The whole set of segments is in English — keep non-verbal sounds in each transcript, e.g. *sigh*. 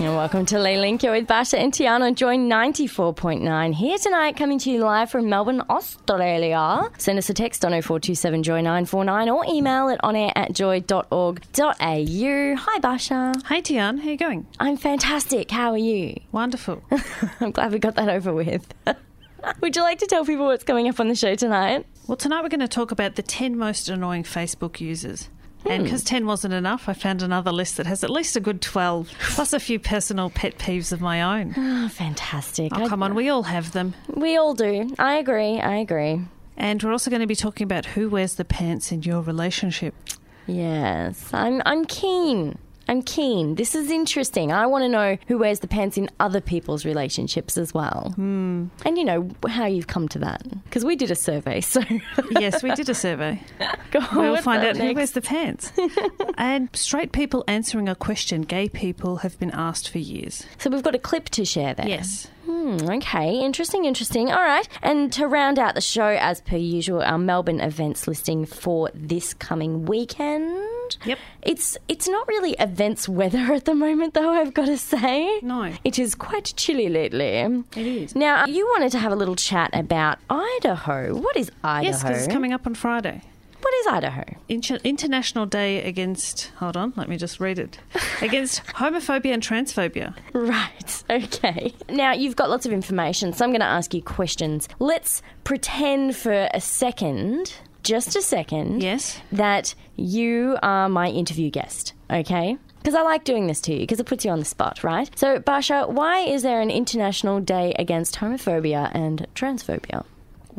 And welcome to Les Link. You're with Basia and Tiarne on Joy 94.9. Here tonight, coming to you live from Melbourne, Australia. Send us a text on 0427 Joy 949 or email it on air at joy.org.au. Hi, Basia. Hey, Tiarne, how you going? I'm fantastic. How are you? Wonderful. *laughs* I'm glad we got that over with. *laughs* Would you like to tell people what's coming up on the show tonight? Well, tonight we're going to talk about the 10 most annoying Facebook users. And hmm. because 10 wasn't enough, I found another list that has at least a good 12, plus a few personal pet peeves of my own. Oh, fantastic. Oh, come on, we all have them. We all do. I agree. I agree. And we're also going to be talking about who wears the pants in your relationship. Yes, I'm. I'm keen. I'm keen. This is interesting. I want to know who wears the pants in other people's relationships as well, Hmm. and you know how you've come to that because we did a survey. So Yes, we did a survey. *laughs* Go on, We'll find out who wears the pants. *laughs* and straight people answering a question gay people have been asked for years. So we've got a clip to share there. Yes. Hmm, okay, interesting, interesting. All right. And to round out the show, as per usual, our Melbourne events listing for this coming weekend. Yep. It's it's not really events weather at the moment though, I've got to say. No. It is quite chilly lately. It is. Now, you wanted to have a little chat about Idaho. What is Idaho? Yes, because it's coming up on Friday. What is Idaho? Inter- International Day against, hold on, let me just read it. *laughs* Against homophobia and transphobia. Right, *laughs* okay. Now, you've got lots of information, so I'm going to ask you questions. Let's pretend for a second, just a second, Yes. that you are my interview guest, okay? Because I like doing this to you, because it puts you on the spot, right? So, Basia, why is there an International Day against homophobia and transphobia?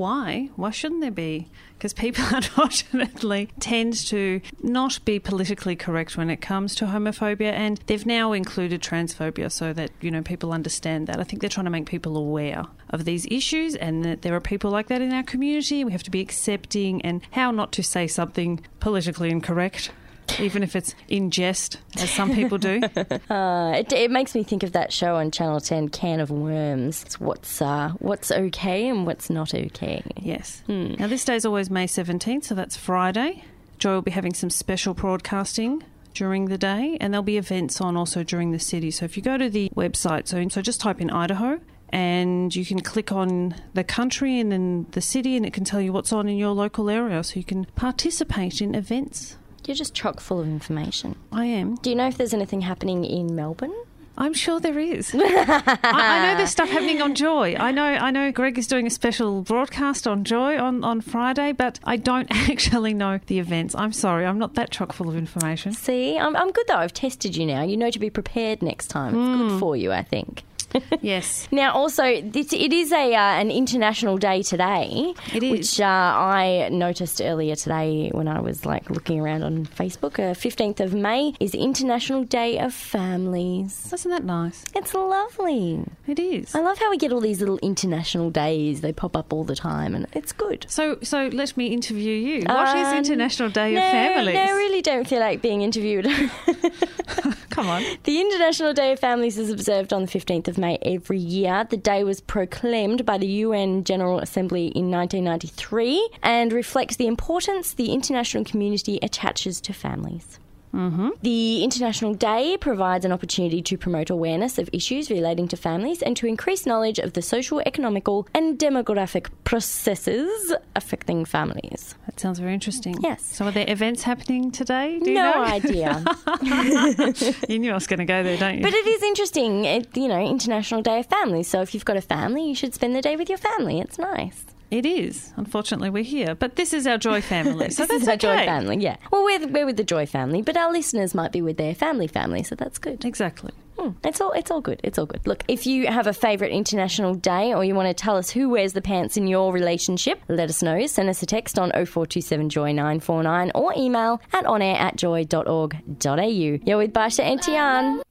Why? Why shouldn't there be? Because people, *laughs* unfortunately, tend to not be politically correct when it comes to homophobia, and they've now included transphobia so that you know people understand that. I think they're trying to make people aware of these issues, and that there are people like that in our community. We have to be accepting, and how not to say something politically incorrect. Even if it's in jest, as some people do. *laughs* Uh, it, it makes me think of that show on Channel 10, Can of Worms. It's what's, uh, what's okay and what's not okay. Yes. Now, this day is always May 17th, so that's Friday. Joy will be having some special broadcasting during the day, and there'll be events on also during the city. So if you go to the website, so, so just type in Idaho, and you can click on the country and then the city, and it can tell you what's on in your local area, so you can participate in events. You're just chock full of information. I am. Do you know if there's anything happening in Melbourne? I'm sure there is. *laughs* I, I know there's stuff happening on Joy. I know. I know. Greg is doing a special broadcast on Joy on, on Friday, but I don't *laughs* actually know the events. I'm sorry. I'm not that chock full of information. See, I'm, I'm good though. I've tested you now. You know to be prepared next time. It's good hmm. for you, I think. *laughs* Yes. Now, also, this, it is a uh, an international day today. It is. which uh, I noticed earlier today when I was like looking around on Facebook. Uh, Fifteenth of May is International Day of Families. Isn't that nice? It's lovely. It is. I love how we get all these little international days. They pop up all the time, and it's good. So, so let me interview you. What is Um, International Day no, of Families? No, I really don't feel like being interviewed. *laughs* Come on. *laughs* The International Day of Families is observed on the 15th of May every year. The day was proclaimed by the UN General Assembly in 1993 and reflects the importance the international community attaches to families. Mm-hmm. The International Day provides an opportunity to promote awareness of issues relating to families and to increase knowledge of the social, economical, and demographic processes affecting families. That sounds very interesting. Yes. So, are there events happening today? Do you no know? idea. *laughs* you knew I was going to go there, don't you? But it is interesting, it, you know, International Day of Families. So if you've got a family, you should spend the day with your family. It's nice. It is. Unfortunately, we're here, but this is our Joy *laughs* family, so this that's is our okay. Joy family, yeah. Well, we're, we're with the Joy family, but our listeners might be with their family family, so that's good. Exactly. Hmm, It's all it's all good. It's all good. Look, if you have a favourite international day or you want to tell us who wears the pants in your relationship, let us know. Send us a text on 0427 Joy 949 or email at onair at joy.org.au. You're with Basia and Tiarne.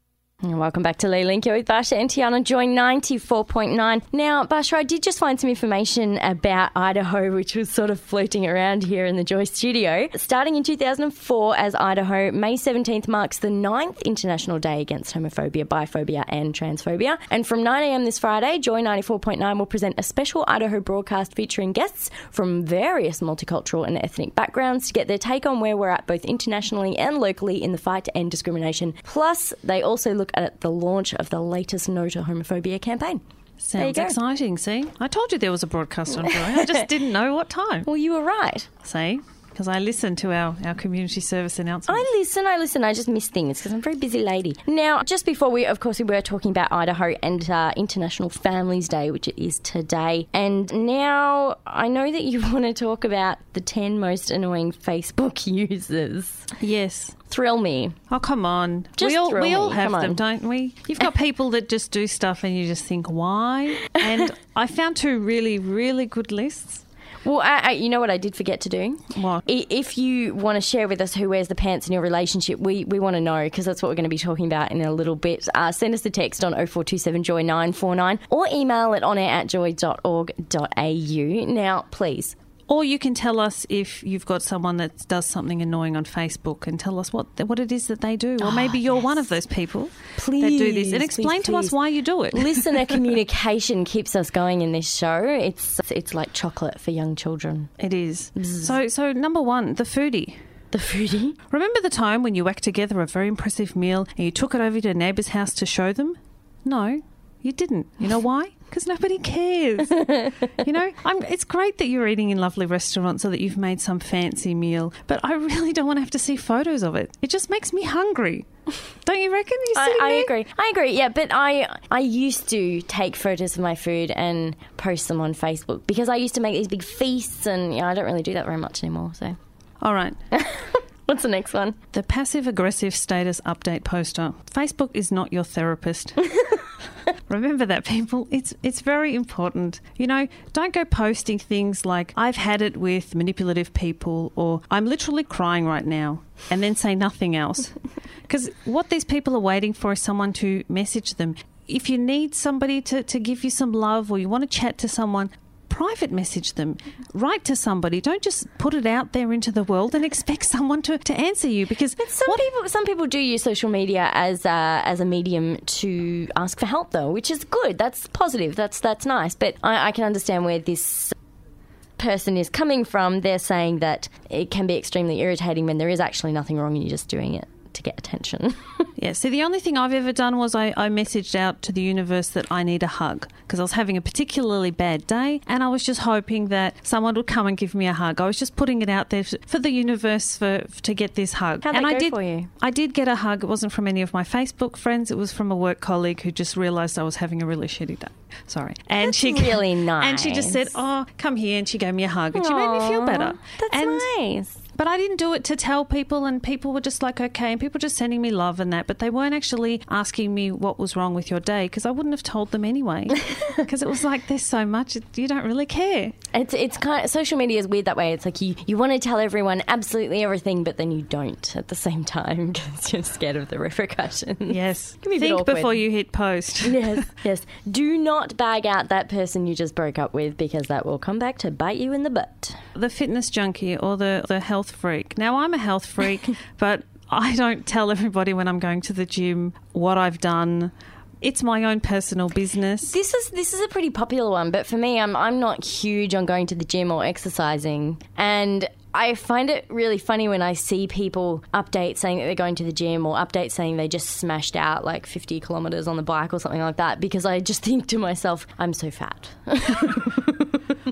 Welcome back to Les Link with Basia and Tiarne Joy 94.9. Now, Basia, I did just find some information about Idaho, which was sort of floating around here in the Joy studio. Starting in 2004 as Idaho, May 17th marks the ninth International Day Against Homophobia, Biphobia and Transphobia. And from 9am this Friday, Joy 94.9 will present a special Idaho broadcast featuring guests from various multicultural and ethnic backgrounds to get their take on where we're at both internationally and locally in the fight to end discrimination. Plus, they also look at the launch of the latest No to Homophobia campaign. Sounds exciting. See, I told you there was a broadcast on Joy. I just *laughs* didn't know what time. Well, you were right. See, because I listen to our, our community service announcements. I listen, I listen, I just miss things because I'm a very busy lady. Now, just before we, of course, we were talking about Idaho and uh, International Families Day, which it is today. And now I know that you *laughs* want to talk about the 10 most annoying Facebook *laughs* users. yes. Thrill me. Oh come on! Just we all we all have them, on. don't we? You've got *laughs* people that just do stuff, and you just think why. And I found two really really good lists. Well, I, I, you know what I did forget to do? What? If you want to share with us who wears the pants in your relationship, we, we want to know because that's what we're going to be talking about in a little bit. Uh, send us a text on 0427 Joy 949 or email it on air at joy.org.au. Now, please. Or you can tell us if you've got someone that does something annoying on Facebook, and tell us what what it is that they do. Or ah, maybe you're one of those people that do this, and explain please, to us why you do it. Listener *laughs* communication keeps us going in this show. It's it's like chocolate for young children. It is. Mm. So so number one, the foodie. The foodie. Remember the time when you whacked together a very impressive meal and you took it over to a neighbour's house to show them? No, you didn't. You know why? Because nobody cares. *laughs* you know, I'm, it's great that you're eating in lovely restaurants or that you've made some fancy meal, but I really don't want to have to see photos of it. It just makes me hungry. Don't you reckon? I, I agree. I agree. Yeah, but I I used to take photos of my food and post them on Facebook because I used to make these big feasts, and you know, I don't really do that very much anymore. So, All right. *laughs* what's the next one? The passive aggressive status update poster. Facebook is not your therapist. *laughs* *laughs* Remember that, people. It's it's very important. You know, don't go posting things like "I've had it with manipulative people" or "I'm literally crying right now," and then say nothing else. *laughs* Because what these people are waiting for is someone to message them. If you need somebody to, to give you some love or you want to chat to someone, private message them. Write to somebody. Don't just put it out there into the world and expect someone to, to answer you because Some people, some people do use social media as a, as a medium to ask for help, though, which is good. That's positive. That's that's nice. But I, I can understand where this person is coming from. They're saying that it can be extremely irritating when there is actually nothing wrong and you're just doing it to get attention. *laughs* Yeah, see, the only thing I've ever done was I, I messaged out to the universe that I need a hug because I was having a particularly bad day and I was just hoping that someone would come and give me a hug. I was just putting it out there for the universe for, to get this hug. How'd and I did, for you? I did get a hug. It wasn't from any of my Facebook friends. It was from a work colleague who just realised I was having a really shitty day. Sorry, and That's she really nice. And she just said, "Oh, come here," and she gave me a hug, and she made me feel better. That's and nice. But I didn't do it to tell people, and people were just like, okay, and people just sending me love and that, but they weren't actually asking me what was wrong with your day because I wouldn't have told them anyway. *laughs* Because it was like, there's so much, you don't really care. It's it's kind of, social media is weird that way. It's like you, you want to tell everyone absolutely everything, but then you don't at the same time because you're scared of the repercussions. Yes. Be a Think before you hit post. *laughs* yes, *laughs* yes. Do not bag out that person you just broke up with because that will come back to bite you in the butt. the fitness junkie or the, the health freak. Now, I'm a health freak, *laughs* but I don't tell everybody when I'm going to the gym what I've done. It's my own personal business. This is this is a pretty popular one, but for me, I'm I'm not huge on going to the gym or exercising, and I find it really funny when I see people update saying that they're going to the gym or update saying they just smashed out like 50 kilometers on the bike or something like that because I just *laughs* think to myself, I'm so fat. *laughs*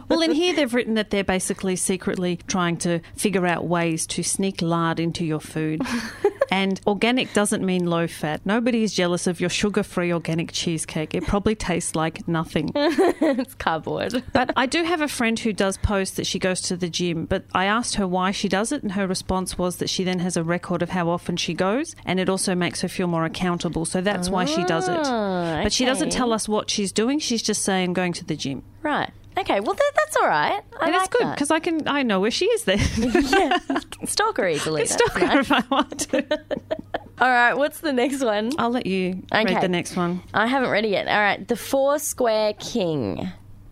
Well, in here they've written that they're basically secretly trying to figure out ways to sneak lard into your food. *laughs* and organic doesn't mean low fat. Nobody is jealous of your sugar free organic cheesecake. It probably tastes like nothing. *laughs* it's cardboard. But I do have a friend who does post that she goes to the gym, but I asked her why she does it, and her response was that she then has a record of how often she goes, and it also makes her feel more accountable. So that's why she does it. Ah, But she doesn't tell us what she's doing. She's just saying going to the gym. Right. Okay. Well, that, that's all right. I And like it's good because I can I know where she is then. *laughs* yeah, stalk her easily. Stalk her nice. if I want to. *laughs* All right, what's the next one? I'll let you Okay. read the next one. I haven't read it yet. All right, the Four Square King.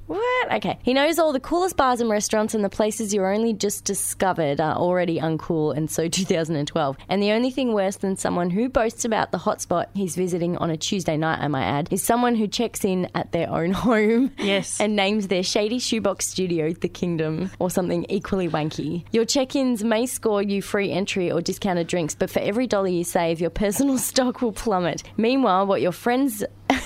What? Okay. He knows all the coolest bars and restaurants and the places you only just discovered are already uncool and so *laughs* 2012. And the only thing worse than someone who boasts about the hotspot he's visiting on a Tuesday night, I might add, is someone who checks in at their own *laughs* home. Yes. And names their shady shoebox studio the Kingdom or something equally wanky. Your check ins may score you free entry or discounted drinks, but for every dollar you save, your personal *laughs* stock will plummet. Meanwhile, what your friends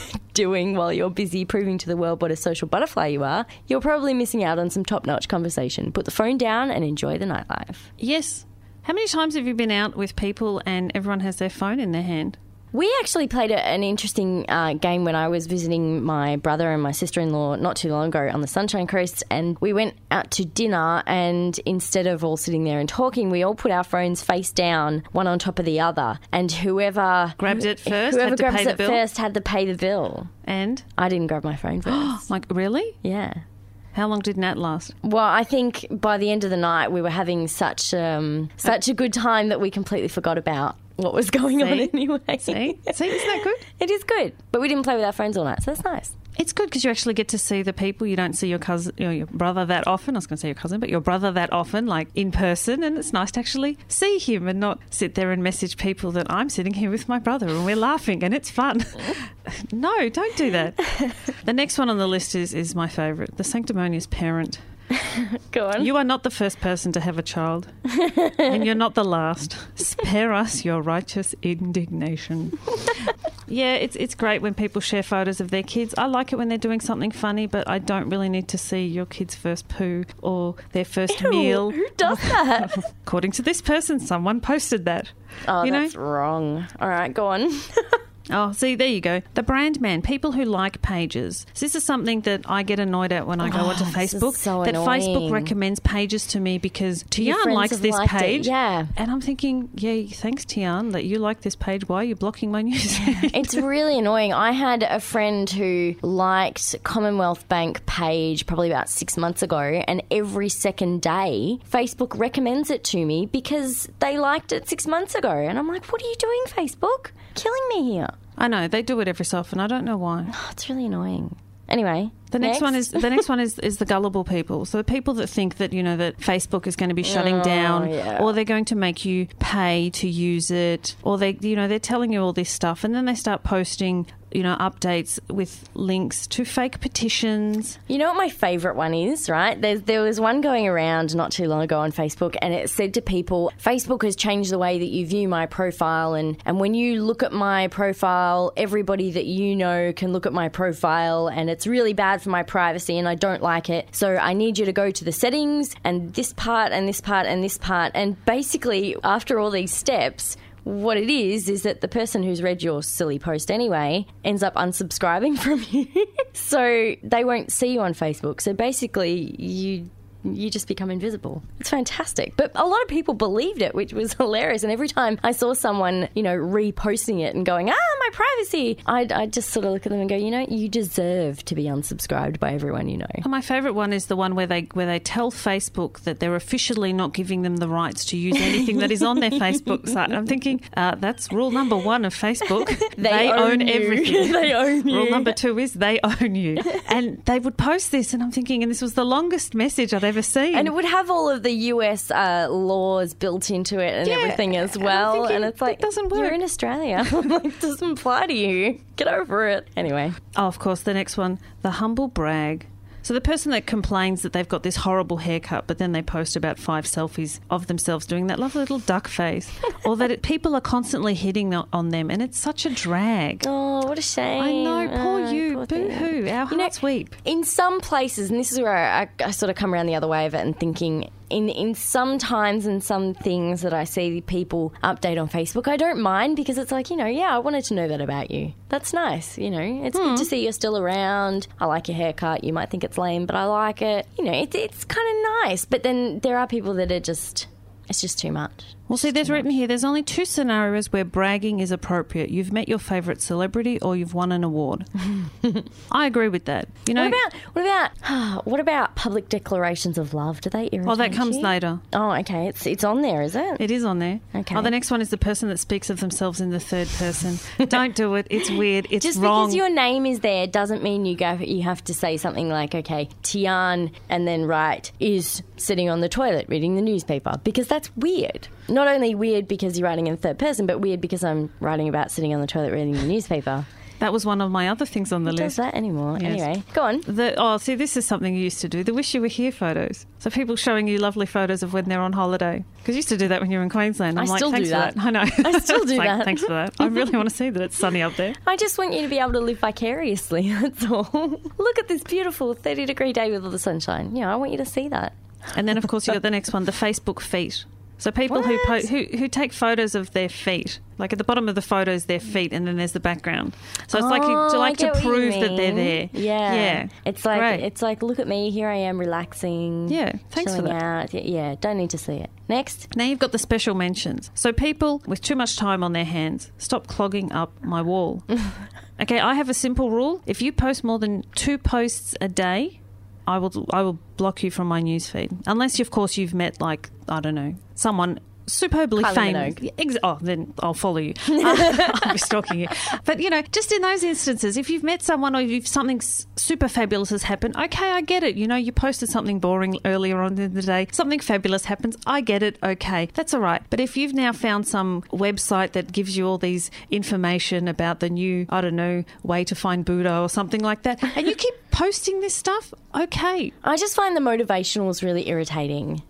*laughs* doing while you're busy proving to the world what a social butterfly you are, you're probably missing out on some top notch conversation. Put the phone down and enjoy the nightlife. Yes. How many times have you been out with people and everyone has their phone in their hand? We actually played a, an interesting uh, game when I was visiting my brother and my sister in law not too long ago on the Sunshine Coast. And we went out to dinner, and instead of all sitting there and talking, we all put our phones face down, one on top of the other. And whoever Grabbed it first, whoever had to grabs pay the it bill? first had to pay the bill. And I didn't grab my phone *gasps* first. like, really? yeah. How long did Nat last? Well, I think by the end of the night we were having such um, such a good time that we completely forgot about what was going on anyway. See? See, isn't that good? *laughs* It is good, but we didn't play with our friends all night, so that's nice. It's good because you actually get to see the people. You don't see your cousin, you know, your brother that often. I was going to say your cousin, but your brother that often, like in person, and it's nice to actually see him and not sit there and message people that I'm sitting here with my brother and we're laughing and it's fun. *laughs* no, don't do that. *laughs* the next one on the list is is my favourite, the sanctimonious parent. *laughs* Go on. You are not the first person to have a child, and you're not the last. Spare us your righteous indignation. yeah, it's it's great when people share photos of their kids. I like it when they're doing something funny, but I don't really need to see your kid's first poo or their first Ew, meal. Who does that? *laughs* According to this person, someone posted that. oh, you know? that's wrong. All right, go on. *laughs* Oh, see, there you go. The brand man, people who like pages. So this is something that I get annoyed at when I go Oh, onto Facebook. so that Facebook recommends pages to me because Tiarne likes this liked it, page. yeah. And I'm thinking, yeah, thanks, Tiarne, that you like this page. Why are you blocking my news? It's really annoying. I had a friend who liked Commonwealth Bank page probably about six months ago, and every second day, Facebook recommends it to me because they liked it six months ago. And I'm like, what are you doing, Facebook? Killing me here. I know they do it every so often. I don't know why. Oh, *sighs* it's really annoying. Anyway, The next, one is the next one is, is the gullible people. So the people that think that you know that Facebook is going to be shutting Oh, down, yeah. or they're going to make you pay to use it, or they you know they're telling you all this stuff, and then they start posting you know updates with links to fake petitions. You know what my favourite one is, right? There's, there was one going around not too long ago on Facebook, and it said to people, Facebook has changed the way that you view my profile, and, and when you look at my profile, everybody that you know can look at my profile, and it's really bad for my privacy, and I don't like it. So I need you to go to the settings, and this part, and this part, and this part, and basically, after all these steps, what it is is that the person who's read your silly post anyway ends up unsubscribing *laughs* from you. so they won't see you on Facebook. So basically you you just become invisible. It's fantastic. But a lot of people believed it, which was *laughs* hilarious. And every time I saw someone, you know, reposting it and going, ah, my privacy, I'd, I'd just sort of look at them and go, you know, you deserve to be unsubscribed by everyone you know. My favourite one is the one where they where they tell Facebook that they're officially not giving them the rights to use anything that is on their *laughs* Facebook site. And I'm thinking uh, that's rule number one of Facebook. *laughs* They own you. everything. They own you. Rule number two is they own you. And they would post this, and I'm thinking, and this was the longest message I'd ever seen. And it would have all of the US uh, laws built into it and Yeah, everything as and well. thinking, and it's like, doesn't You're work. in Australia. *laughs* like, it doesn't apply to you. Get over it. Anyway. Oh, of course, the next one, the humble brag. So the person that complains that they've got this horrible haircut, but then they post about five selfies of themselves doing that lovely little duck face, *laughs* or that it, people are constantly hitting on them, and it's such a drag. Oh, what a shame. I know, poor Oh, you, boo hoo. Our You know, hearts weep. In some places, and this is where I, I sort of come around the other way of it and thinking, in, in some times and some things that I see people update on Facebook, I don't mind because it's like, you know, yeah, I wanted to know that about you. That's nice, you know. It's good to hmm. see you're still around. I like your haircut. You might think it's lame, but I like it. You know, it's, it's kind of nice. But then there are people that are just, it's just too much. Well, see, there's written here there's only two scenarios where bragging is appropriate. You've met your favourite celebrity or you've won an award. *laughs* I agree with that. You know, What about what about *sighs* what about public declarations of love? Do they irritate well, that comes you? later. Oh, okay. It's it's on there, is it? It is on there. Okay. Oh, the next one is the person that speaks of themselves in the third person. Don't do it. It's weird. It's Just wrong. because your name is there doesn't mean you go. You have to say something like, "Okay, Tiarne," and then write is sitting on the toilet reading the newspaper because that's weird. Not only weird because you're writing in third person, but weird because I'm writing about sitting on the toilet reading the newspaper. that was one of my other things on the Who does list. that anymore? Yes. Anyway, go on. The, oh, see, this is something you used to do. The wish you were here photos. So people showing you lovely photos of when they're on holiday. Because you used to do that when you were in Queensland. I'm I like, still do that. that. *laughs* I know. I still do *laughs* like, that. Thanks for that. I really want to see that it's sunny up there. *laughs* I just want you to be able to live vicariously. That's all. Look at this beautiful 30 degree day with all the sunshine. Yeah, I want you to see that. And then, of course, you got the next one, the Facebook feet. So people who, po- who who take photos of their feet, like at the bottom of the photo is their feet, and then there's the background. So it's like you Oh, to like to get what you prove that they're there. Yeah, yeah. It's like Great. it's like look at me, here I am relaxing. Yeah, thanks for that. out. Yeah, yeah, don't need to see it. Next, Now you've got the special mentions. So people with too much time on their hands, stop clogging up my wall. *laughs* okay, I have a simple rule. If you post more than two posts a day, I will I will block you from my newsfeed. Unless, of course, you've met like I don't know someone superbly famous. Ex- oh, then I'll follow you. *laughs* *laughs* I'll be stalking you. But you know, just in those instances, if you've met someone or you've something super fabulous has happened, okay, I get it. You know, you posted something boring earlier on in the day, something fabulous happens, I get it. Okay, that's all right. But if you've now found some website that gives you all these information about the new, I don't know, way to find Buddha or something like that, and you keep *laughs* posting this stuff, okay, I just find the motivationals really irritating.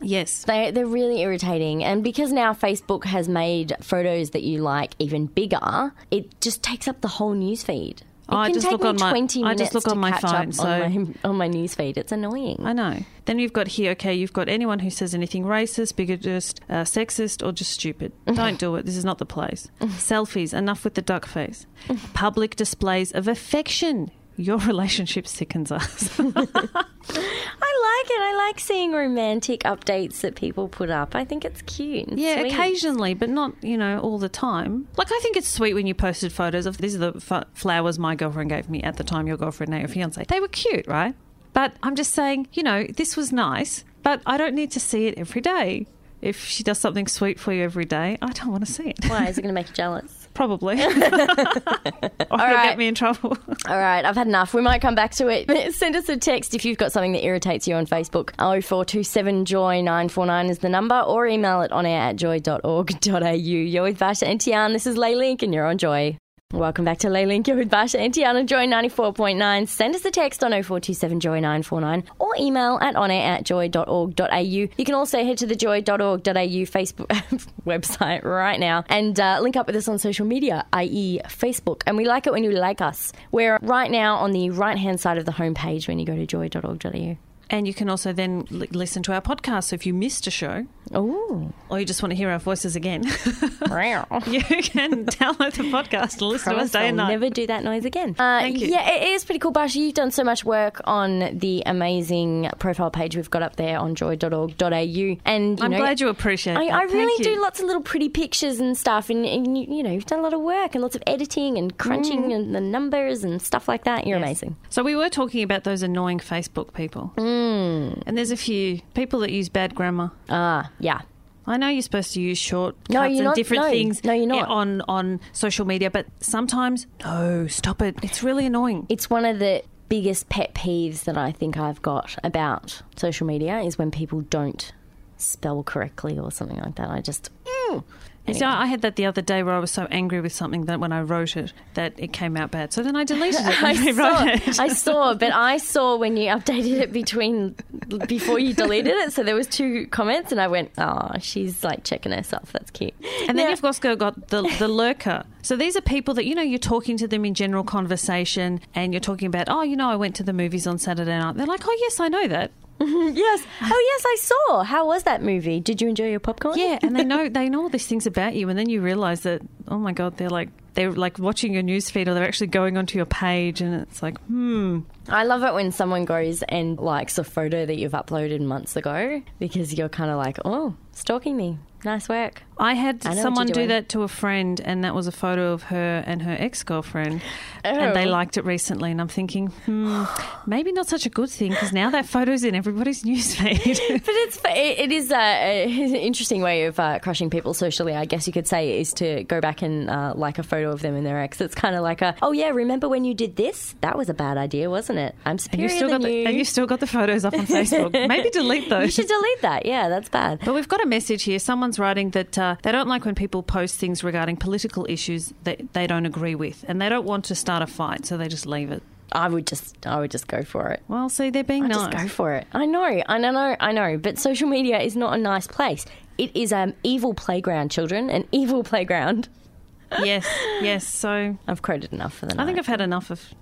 Yes. They they're really irritating, and because now Facebook has made photos that you like even bigger, it just takes up the whole newsfeed. It Oh, I just look *laughs* on my- I just look on my phone, so- on my on my news feed. It's annoying. I know. Then you've got here, okay, you've got anyone who says anything racist, bigotist, uh, sexist, or just stupid. *laughs* Don't do it. This is not the place. *laughs* Selfies, enough with the duck face. Public displays of affection. Your relationship sickens us. I like it. I like seeing romantic updates that people put up. I think it's cute. yeah, sweet. occasionally, but not, you know, all the time. Like, I think it's sweet when you posted photos of these are the f- flowers my girlfriend gave me at the time, your girlfriend, now your fiance. They were cute, right? But I'm just saying, you know, this was nice, but I don't need to see it every day. If she does something sweet for you every day, I don't want to see it. Why is it *laughs* going to make you jealous? Probably. *laughs* *laughs* or it'll get me in trouble. *laughs* All right, I've had enough. We might come back to it. Send us a text if you've got something that irritates you on Facebook. 0427 Joy 949 is the number, or email it on air at joy.org.au. You're with Basia and Tiarne. This is Les Link, and you're on Joy. Welcome back to Les Link. You're with Basia and Tiarne on Joy 94.9. Send us a text on 0427 Joy 949 or email at onair at joy.org.au. You can also head to the joy.org.au Facebook *laughs* website right now and uh, link up with us on social media, i.e., Facebook. And we like it when you like us. We're right now on the right hand side of the homepage when you go to joy.org.au. And you can also then li- listen to our podcast. So if you missed a show Oh, or you just want to hear our voices again, *laughs* wow. you can *laughs* download the podcast and listen to us day I'll and night. never do that noise again. Uh, Thank you. Yeah, it is pretty cool, Basia. You've done so much work on the amazing profile page we've got up there on joy.org.au. And you I'm know, glad you appreciate I, that. I Thank really you. do lots of little pretty pictures and stuff, and, and you, you know, you've done a lot of work and lots of editing and crunching and the numbers and stuff like that. You're Mm. Amazing. So we were talking about those annoying Facebook people, Mm. and there's a few people that use bad grammar. Ah, yeah. I know you're supposed to use shortcuts No, and not. different No. things No, you're not. on on social media, but sometimes no, stop it. It's really annoying. It's one of the biggest pet peeves that I think I've got about social media is when people don't spell correctly or something like that. I just. Mm. You see, I had that the other day where I was so angry with something that when I wrote it, that it came out bad. So then I deleted it *laughs* I saw, it. I saw, but I saw when you updated it between before you deleted it. So there was two comments, and I went, "Oh, she's like checking herself. That's cute." And then you've also got the, the lurker. So these are people that, you know, you're talking to them in general conversation and you're talking about, oh, you know, I went to the movies on Saturday night. They're like, oh, yes, I know that. *laughs* yes. Oh, yes, I saw. How was that movie? Did you enjoy your popcorn? Yeah, and they know *laughs* they know all these things about you, and then you realise that oh my god, they're like they're like watching your newsfeed, or they're actually going onto your page, and it's like, hmm, I love it when someone goes and likes a photo that you've uploaded months ago because you're kind of like, oh, stalking me. Nice work. I had I someone do that to a friend, and that was a photo of her and her ex girlfriend. And they Oh. liked it recently, and I'm thinking, hmm, maybe not such a good thing because now that photo's in everybody's *laughs* newsfeed. *laughs* But it's it is uh, an interesting way of uh, crushing people socially. I guess you could say is to go back and uh, like a photo of them and their ex. It's kind of like a oh yeah, remember when you did this? That was a bad idea, wasn't it? I'm and, superior you've still than got the, and you've still got the photos up on Facebook. *laughs* maybe delete those. you should delete that. Yeah, that's bad. But we've got a message here. Someone's writing that uh, they don't like when people post things regarding political issues that they don't agree with, and they don't want to start a fight, so they just leave it. I would just I would just go for it. Well, see, they're being I nice. just go for it. I know, I know, I know. But social media is not a nice place. It is an evil playground, children. An evil playground. *laughs* yes, yes. So I've quoted enough for the night. I think I've had enough of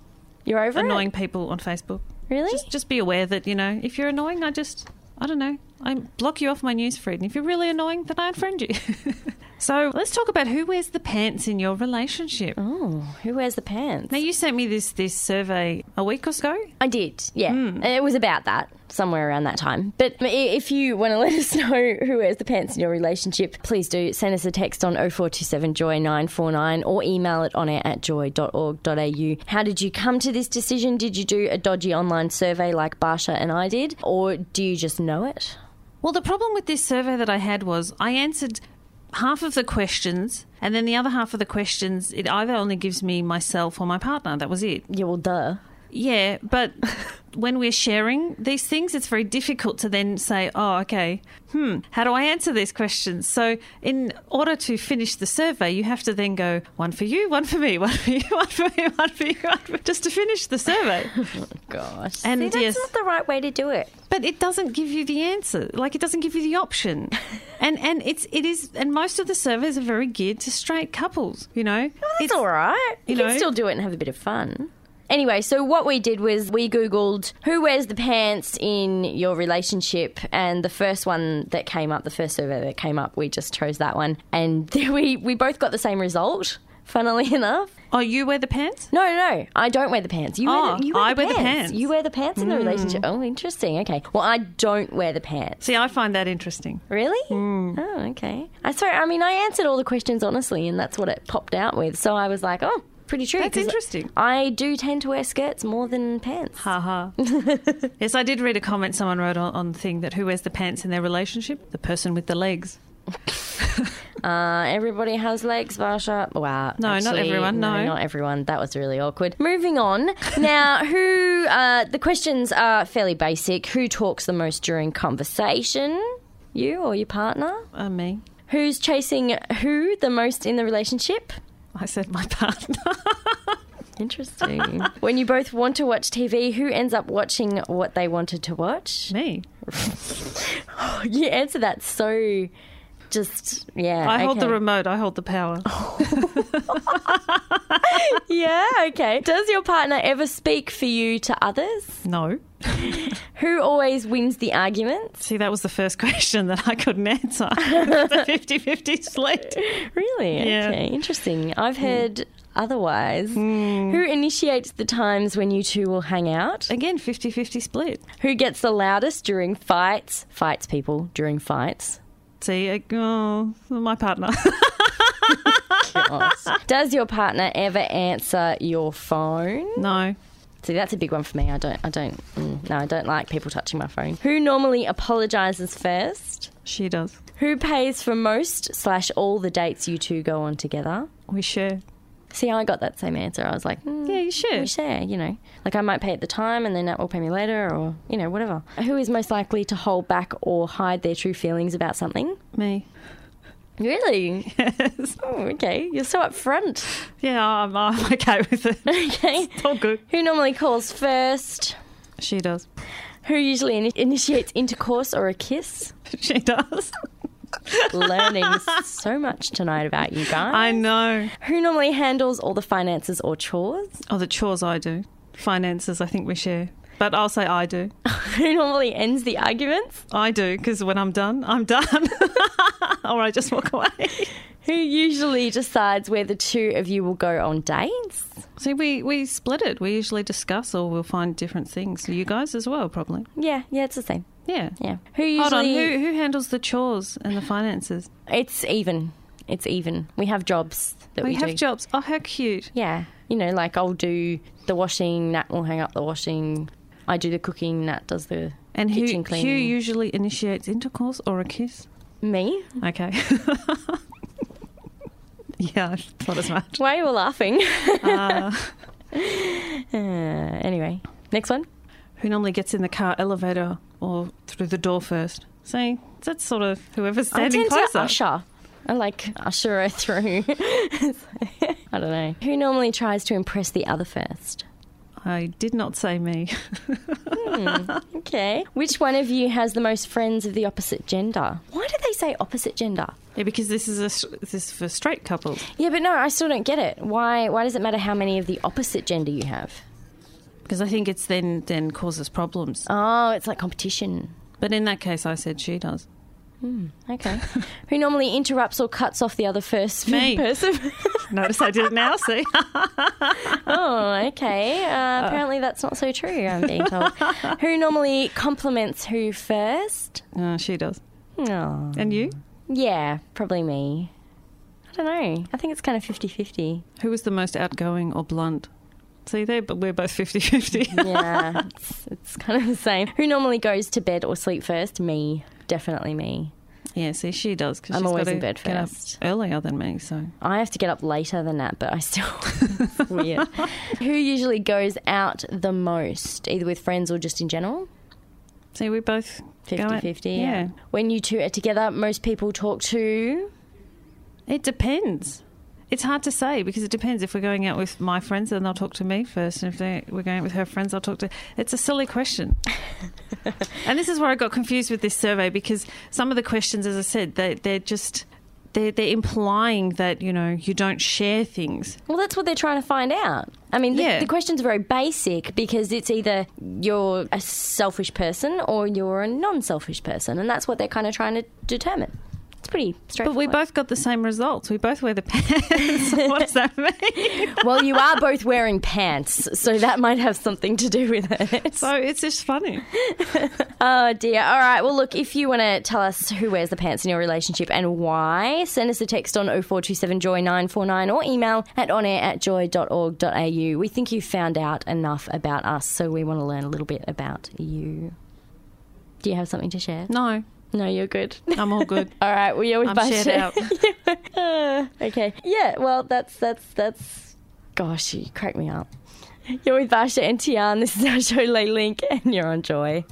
you're over annoying it. people on Facebook. Really? Just, just be aware that you know if you're annoying, I just I don't know. I block you off my newsfeed, and if you're really annoying, then I unfriend you. *laughs* so let's talk about who wears the pants in your relationship. Oh, who wears the pants? Now you sent me this this survey a week or so. I did, yeah. Hmm. And It was about that, somewhere around that time. But if you want to *laughs* let us know who wears the pants in your relationship, please do send us a text on 0427 Joy 949 or email it on air at joy.org.au. How did you come to this decision? Did you do a dodgy online survey like Basia and I did? Or do you just know it? Well, the problem with this survey that I had was I answered half of the questions, and then the other half of the questions, it either only gives me myself or my partner. That was it. Yeah, well, duh. Yeah, but *laughs* when we're sharing these things, it's very difficult to then say, oh, okay, hmm, how do I answer these questions? So, in order to finish the survey, you have to then go one for you, one for me, *laughs* one for you, one for me, one for you, one for just to finish the survey. *laughs* Gosh. And See, that's yes. not the right way to do it. But it doesn't give you the answer. Like it doesn't give you the option. and and it's it is and most of the surveys are very geared to straight couples, you know. That's It's- all right. You, you can still do it and have a bit of fun. Anyway, so what we did was we Googled who wears the pants in your relationship, and the first one that came up, the first survey that came up, we just chose that one. And *laughs* we, we both got the same result, funnily *laughs* enough. Oh, you wear the pants? No, no, no. I don't wear the pants. You, Oh, wear, the, you wear, I the, wear the pants. pants. Hmm. You wear the pants in the relationship. Oh, interesting. Okay. Well, I don't wear the pants. See, I find that interesting. Really? Hmm. Oh, okay. I sorry. I mean, I answered all the questions honestly, and that's what it popped out with. So I was like, oh, pretty true. That's interesting. I do tend to wear skirts more than pants. Ha ha. *laughs* yes, I did read a comment someone wrote on, on the thing that who wears the pants in their relationship? The person with the legs. *laughs* Uh, everybody has legs, Varsha. Wow. No, not actually, everyone, no. not everyone. That was really awkward. Moving on. *laughs* Now, who? Uh, the questions are fairly basic. Who talks the most during conversation? You or your partner? Uh, me. Who's chasing who the most in the relationship? I said my partner. Interesting. *laughs* when you both want to watch TV, who ends up watching what they wanted to watch? me. *laughs* You answer that so just yeah. I hold the remote. I hold the power. *laughs* Yeah, okay. Does your partner ever speak for you to others? No. Who always wins the arguments? See, that was the first *laughs* question that I couldn't answer. *laughs* it's a 50 50 split. Really? Yeah. Okay, interesting. I've hmm. heard otherwise. Hmm. Who initiates the times when you two will hang out? Again, 50 50 split. Who gets the loudest during fights? Fights, people, during fights. See, oh, my partner. *laughs* Does your partner ever answer your phone? no. See, that's a big one for me. I don't, I don't, mm, no, I don't like people touching my phone. Who normally apologises first? She does. Who pays for most slash all the dates you two go on together? We share. See, I got that same answer. I was like, mm, Yeah, you share. we share, you know. Like I might pay at the time and then that will pay me later or, you know, whatever. Who is most likely to hold back or hide their true feelings about something? Me. Really? Yes. Oh, okay. You're so upfront. Yeah, I'm, I'm okay with it. *laughs* Okay. It's all good. Who normally calls first? She does. Who usually ini initiates intercourse or a kiss? *laughs* She does. Learning so much tonight about you guys. I know. Who normally handles all the finances or chores? Oh, the chores I do. Finances, I think we share. But I'll say I do. *laughs* Who normally ends the arguments? I do, because when I'm done, I'm done. *laughs* or I just walk away. Who usually decides where the two of you will go on dates? See, we, we split it. We usually discuss or we'll find different things. You guys as well, probably. Yeah, yeah, it's the same. Yeah. Yeah. Who usually? Hold on. Who, who handles the chores and the finances? It's even. It's even. We have jobs that we, We have do. jobs. Oh, how cute. Yeah, you know, like I'll do the washing. Nat will hang up the washing. I do the cooking. Nat does the And who, kitchen who cleaning. usually initiates intercourse or a kiss? Me? Okay. *laughs* yeah, I thought as much. Why are you all laughing? *laughs* Uh, *laughs* Uh, anyway, next one. who normally gets in the car elevator or through the door first? See, that's sort of whoever's standing I tend closer. to usher. I like usher her through. *laughs* I don't know. Who normally tries to impress the other first? I did not say me. Hmm, *laughs* okay. Which one of you has the most friends of the opposite gender? Why do they say opposite gender? yeah, because this is a this is for straight couples. Yeah, but no, I still don't get it. Why? Why does it matter how many of the opposite gender you have? Because I think it's then then causes problems. Oh, it's like competition. But in that case, I said she does. Okay. *laughs* Who normally interrupts or cuts off the other first Me. *laughs* person? *laughs* Notice I did it now. See, oh, okay. Uh, apparently that's not so true. I'm being told. who normally compliments who first? uh, she does. Oh. And you? Yeah, probably me. I don't know. I think it's kind of 50-50. Who was the most outgoing or blunt? See, they, but we're both 50-50. Yeah, *laughs* it's, it's kind of the same. Who normally goes to bed or sleep first? Me. Definitely me. yeah, see, she does. Cause I'm she's always in bed get up first. earlier than me. So I have to get up later than that, but I still. *laughs* weird. *laughs* Who usually goes out the most, either with friends or just in general? see, we both 50 go out- 50. Yeah, When you two are together, most people talk to. it depends. It's hard to say because it depends. If we're going out with my friends, then they'll talk to me first, and if they, we're going out with her friends, I'll talk to. It's a silly question. *laughs* and this is where I got confused with this survey because some of the questions, as I said, they, they're just they're, they're implying that you know you don't share things. Well, that's what they're trying to find out. I mean, the, Yeah. the questions are very basic because it's either you're a selfish person or you're a non selfish person, and that's what they're kind of trying to determine. Pretty But we both got the same results. We both wear the pants. *laughs* what does that mean? *laughs* well, you are both wearing pants, so that might have something to do with it. So it's just funny. *laughs* Oh dear. All right. Well, look, if you want to tell us who wears the pants in your relationship and why, send us a text on 0427 Joy 949 or email at onair at joy.org.au. We think you found out enough about us, so we want to learn a little bit about you. Do you have something to share? No, No, you're good. *laughs* I'm all good. All right. Well, you're with I'm out. *laughs* Okay. Yeah. Well, that's that's that's. Gosh, you crack me up. You're with Basia and Tiarne. This is our show, Les Link, and you're on Joy.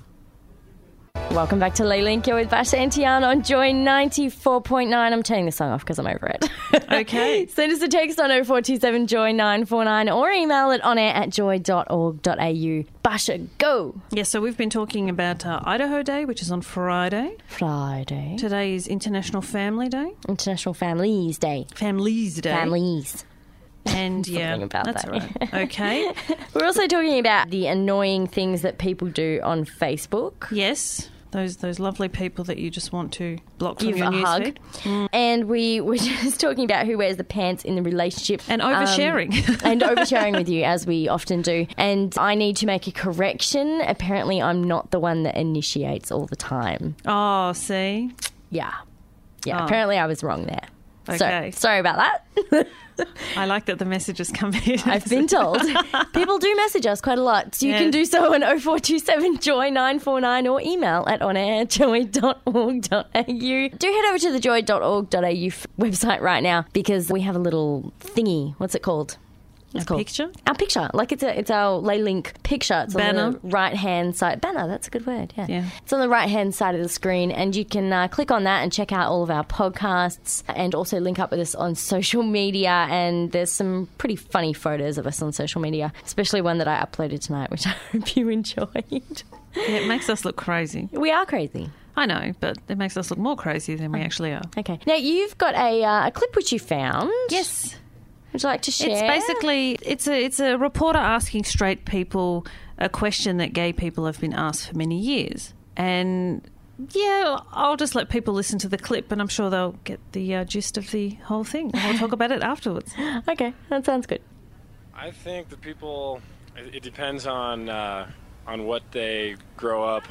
Welcome back to Les Link. You're with Basia and Tiarne on Joy 94.9. I'm turning the song off because I'm over it. *laughs* Okay. Send us a text on 0427 Joy 949 or email it on air at joy.org.au. Basia, go! Yeah, so we've been talking about uh, Idaho Day, which is on Friday. Friday. Today is International Family Day. International Families Day. Families Day. Families. And *laughs* yeah, about that's that. right. Okay. *laughs* We're also talking about the annoying things that people do on Facebook. yes, those those lovely people that you just want to block from Give your a hug. newsfeed. And we were *laughs* just talking about who wears the pants in the relationship. And Um, oversharing. *laughs* and oversharing with you, as we *laughs* often do. And I need to make a correction. Apparently, I'm not the one that initiates all the time. oh, see. Yeah. Yeah, Oh. apparently I was wrong there. Okay. So, sorry about that. *laughs* I like that the messages come in. *laughs* I've been told. *laughs* People do message us quite a lot. So you Yeah. can do so on 0427 Joy 949 or email at onairjoy.org.au. Do head over to the joy.org.au website right now because we have a little thingy. What's it called? It's A called picture? Our picture, like it's a it's our Les Link picture. It's on Banner. the right hand side. Banner, that's a good word. Yeah, Yeah. it's on the right hand side of the screen, and you can uh, click on that and check out all of our podcasts, and also link up with us on *laughs* social media. And there's some pretty funny photos of us on social media, especially one that I uploaded tonight, *laughs* which I hope you enjoyed. It makes us look crazy. We are crazy. I know, but it makes us look more crazy than we actually are. Okay, now you've got a uh, a clip which you found. Yes. Would you like to share? It's basically it's a it's a reporter asking straight people a question that gay people have been asked for many years, and yeah, I'll just let people listen to the clip, and I'm sure they'll get the uh, gist of the whole thing. We'll talk about it afterwards. *laughs* okay. That sounds good. I think that people. It it depends on uh, on what they grow up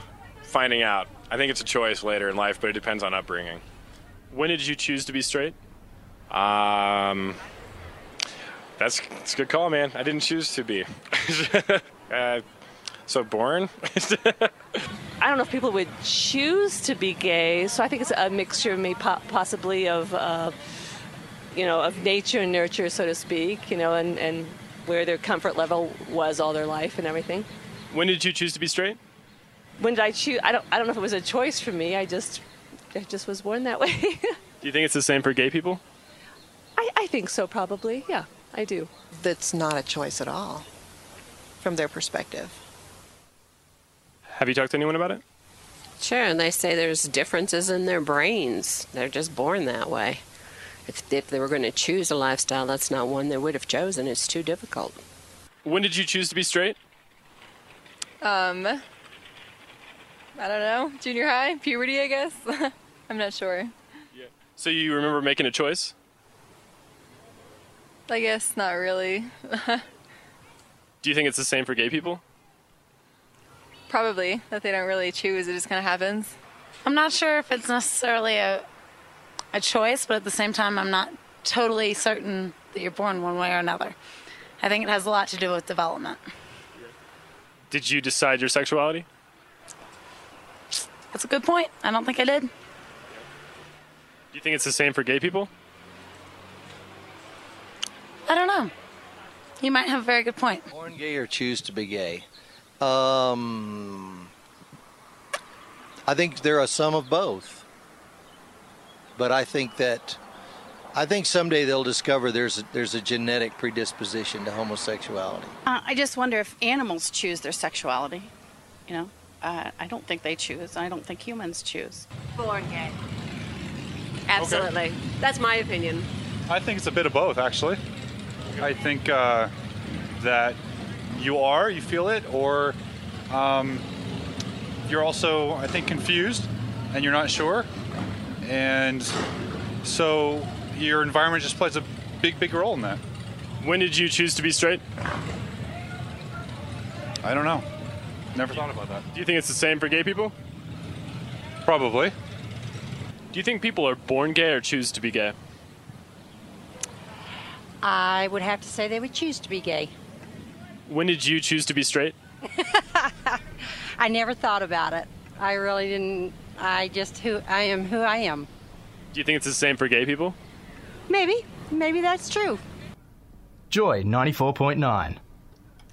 finding out. I think it's a choice later in life, but it depends on upbringing. When did you choose to be straight? Um, that's, that's a good call, man. I didn't choose to be. *laughs* uh, so born. *laughs* I don't know if people would choose to be gay, so I think it's a mixture, maybe po- possibly of, uh, you know, of nature and nurture, so to speak, you know, and, and where their comfort level was all their life and everything. When did you choose to be straight? When did I choose? I don't, I don't know if it was a choice for me. I just, I just was born that way. *laughs* Do you think it's the same for gay people? I, I think so, probably. Yeah, I do. That's not a choice at all from their perspective. Have you talked to anyone about it? Sure, and they say there's differences in their brains. They're just born that way. If, if they were going to choose a lifestyle, that's not one they would have chosen. It's too difficult. When did you choose to be straight? Um, I don't know. Junior high, puberty, I guess. *laughs* I'm not sure. Yeah. So you remember making a choice? I guess not really. *laughs* Do you think it's the same for gay people? Probably that they don't really choose; it just kind of happens. I'm not sure if it's necessarily a a choice, but at the same time, I'm not totally certain that you're born one way or another. I think it has a lot to do with development. Did you decide your sexuality? That's a good point. I don't think I did. Do you think it's the same for gay people? I don't know. You might have a very good point. Born gay or choose to be gay? Um, I think there are some of both. But I think that I think someday they'll discover there's a, there's a genetic predisposition to homosexuality. Uh, I just wonder if animals choose their sexuality. You know, uh, I don't think they choose. I don't think humans choose. Born gay. Absolutely. That's my opinion. I think it's a bit of both, actually. I think uh, that you are, you feel it, or um, you're also, I think, confused and you're not sure. And so your environment just plays a big, big role in that. When did you choose to be straight? I don't know. Never thought about that. Do you think it's the same for gay people? Probably. Do you think people are born gay or choose to be gay? I would have to say they would choose to be gay. When did you choose to be straight? *laughs* I never thought about it. I really didn't. I just who I am who I am. Do you think it's the same for gay people? Maybe, maybe that's true. Joy 94.9.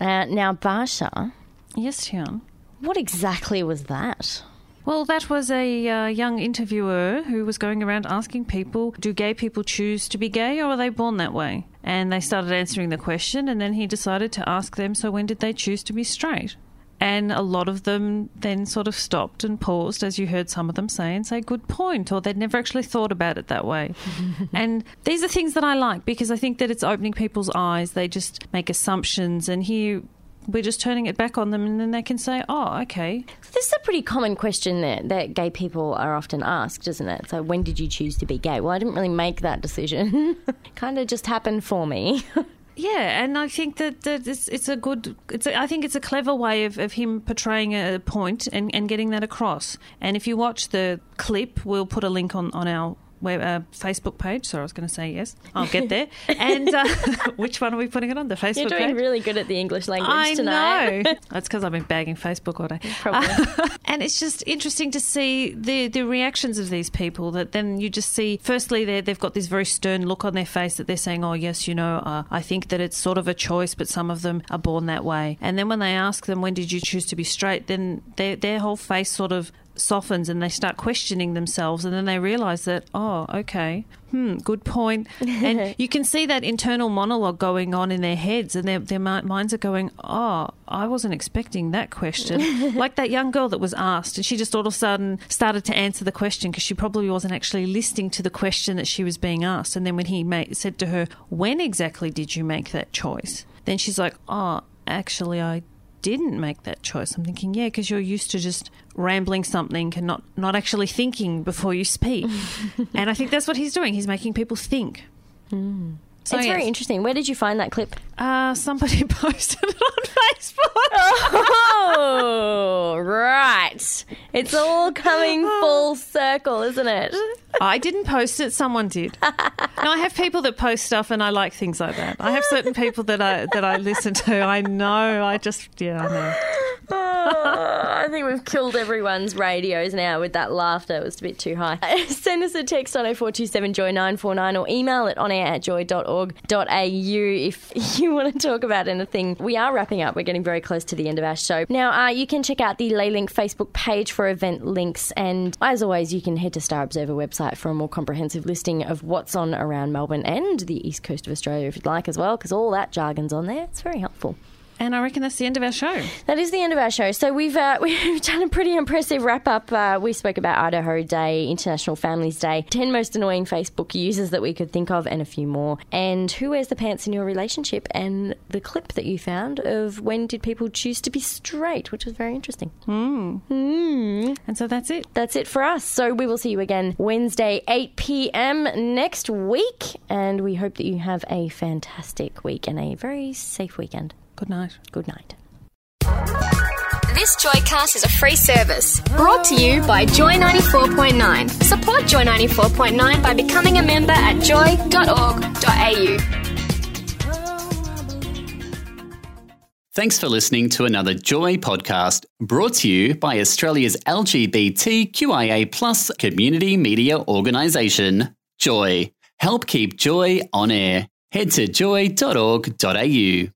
Uh, now, Basia. Yes, Tiarne. What exactly was that? Well, that was a uh, young interviewer who was going around asking people, do gay people choose to be gay or are they born that way? And they started answering the question, and then he decided to ask them, so when did they choose to be straight? And a lot of them then sort of stopped and paused, as you heard some of them say, and say, good point, or they'd never actually thought about it that way. *laughs* and these are things that I like because I think that it's opening people's eyes. They just make assumptions, and here we're just turning it back on them, and then they can say, oh, okay. This is a pretty common question that, that gay people are often asked, isn't it? So, when did you choose to be gay? Well, I didn't really make that decision. It kind of just happened for me. *laughs* Yeah, and I think that, that it's, it's a good. It's a, I think it's a clever way of, of him portraying a point and, and getting that across. And if you watch the clip, we'll put a link on on our web, uh, Facebook page. Sorry, I was going to say yes. *laughs* I'll get there. and uh, *laughs* which one are we putting it on? The Facebook You're doing page. really good at the English language I tonight. know. *laughs* That's because I've been bagging Facebook all day. Probably. and it's just interesting to see the, the reactions of these people that then you just see, firstly, they they've got this very stern look on their face that they're saying, oh, yes, you know, uh, I think that it's sort of a choice, but some of them are born that way. And then when they ask them, when did you choose to be straight, then their, their whole face sort of softens and they start questioning themselves and then they realize that oh okay hmm good point. And *laughs* you can see that internal monologue going on in their heads and their, their minds are going oh i wasn't expecting that question. *laughs* Like that young girl that was asked and she just all of a sudden started to answer the question because she probably wasn't actually listening to the question that she was being asked. And then when he made, said to her when exactly did you make that choice? Then she's like oh actually i didn't make that choice. I'm thinking, yeah, because you're used to just rambling something and not, not actually thinking before you speak. *laughs* and I think that's what he's doing. He's making people think. Mm. So, it's very interesting. Where did you find that clip? Uh, somebody *laughs* posted it on Facebook. Oh, right. It's all coming full circle, isn't it? I didn't post it. Someone did. no, I have people that post stuff, and I like things like that. I have certain people that I that I listen to. I know. I just yeah, I know. Oh, I think we've killed everyone's radios now with that laughter. It was a bit too high. *laughs* Send us a text on 0427 Joy 949 or email it on air at joy.org.au if you want to talk about anything. We are wrapping up. We're getting very close to the end of our show. Now, uh, you can check out the Les Link Facebook page for event links. And as always, you can head to Star Observer website for a more comprehensive listing of what's on around Melbourne and the east coast of Australia if you'd like as well, because all that jargon's on there. It's very helpful. And I reckon that's the end of our show. That is the end of our show. So we've uh, *laughs* we've done a pretty impressive wrap up. Uh, we spoke about Idaho Day, International Families Day, ten most annoying Facebook users that we could think of, and a few more. And who wears the pants in your relationship? And the clip that you found of when did people choose to be straight, which was very interesting. Mm. Mm. And so that's it. That's it for us. So we will see you again Wednesday, 8 p.m. next week. And we hope that you have a fantastic week and a very safe weekend. Good night. Good night. This Joycast is a free service brought to you by Joy 94.9. Support Joy 94.9 by becoming a member at joy.org.au. Thanks for listening to another Joy podcast brought to you by Australia's LGBTQIA plus community media organisation, Joy. Help keep Joy on air. Head to joy.org.au.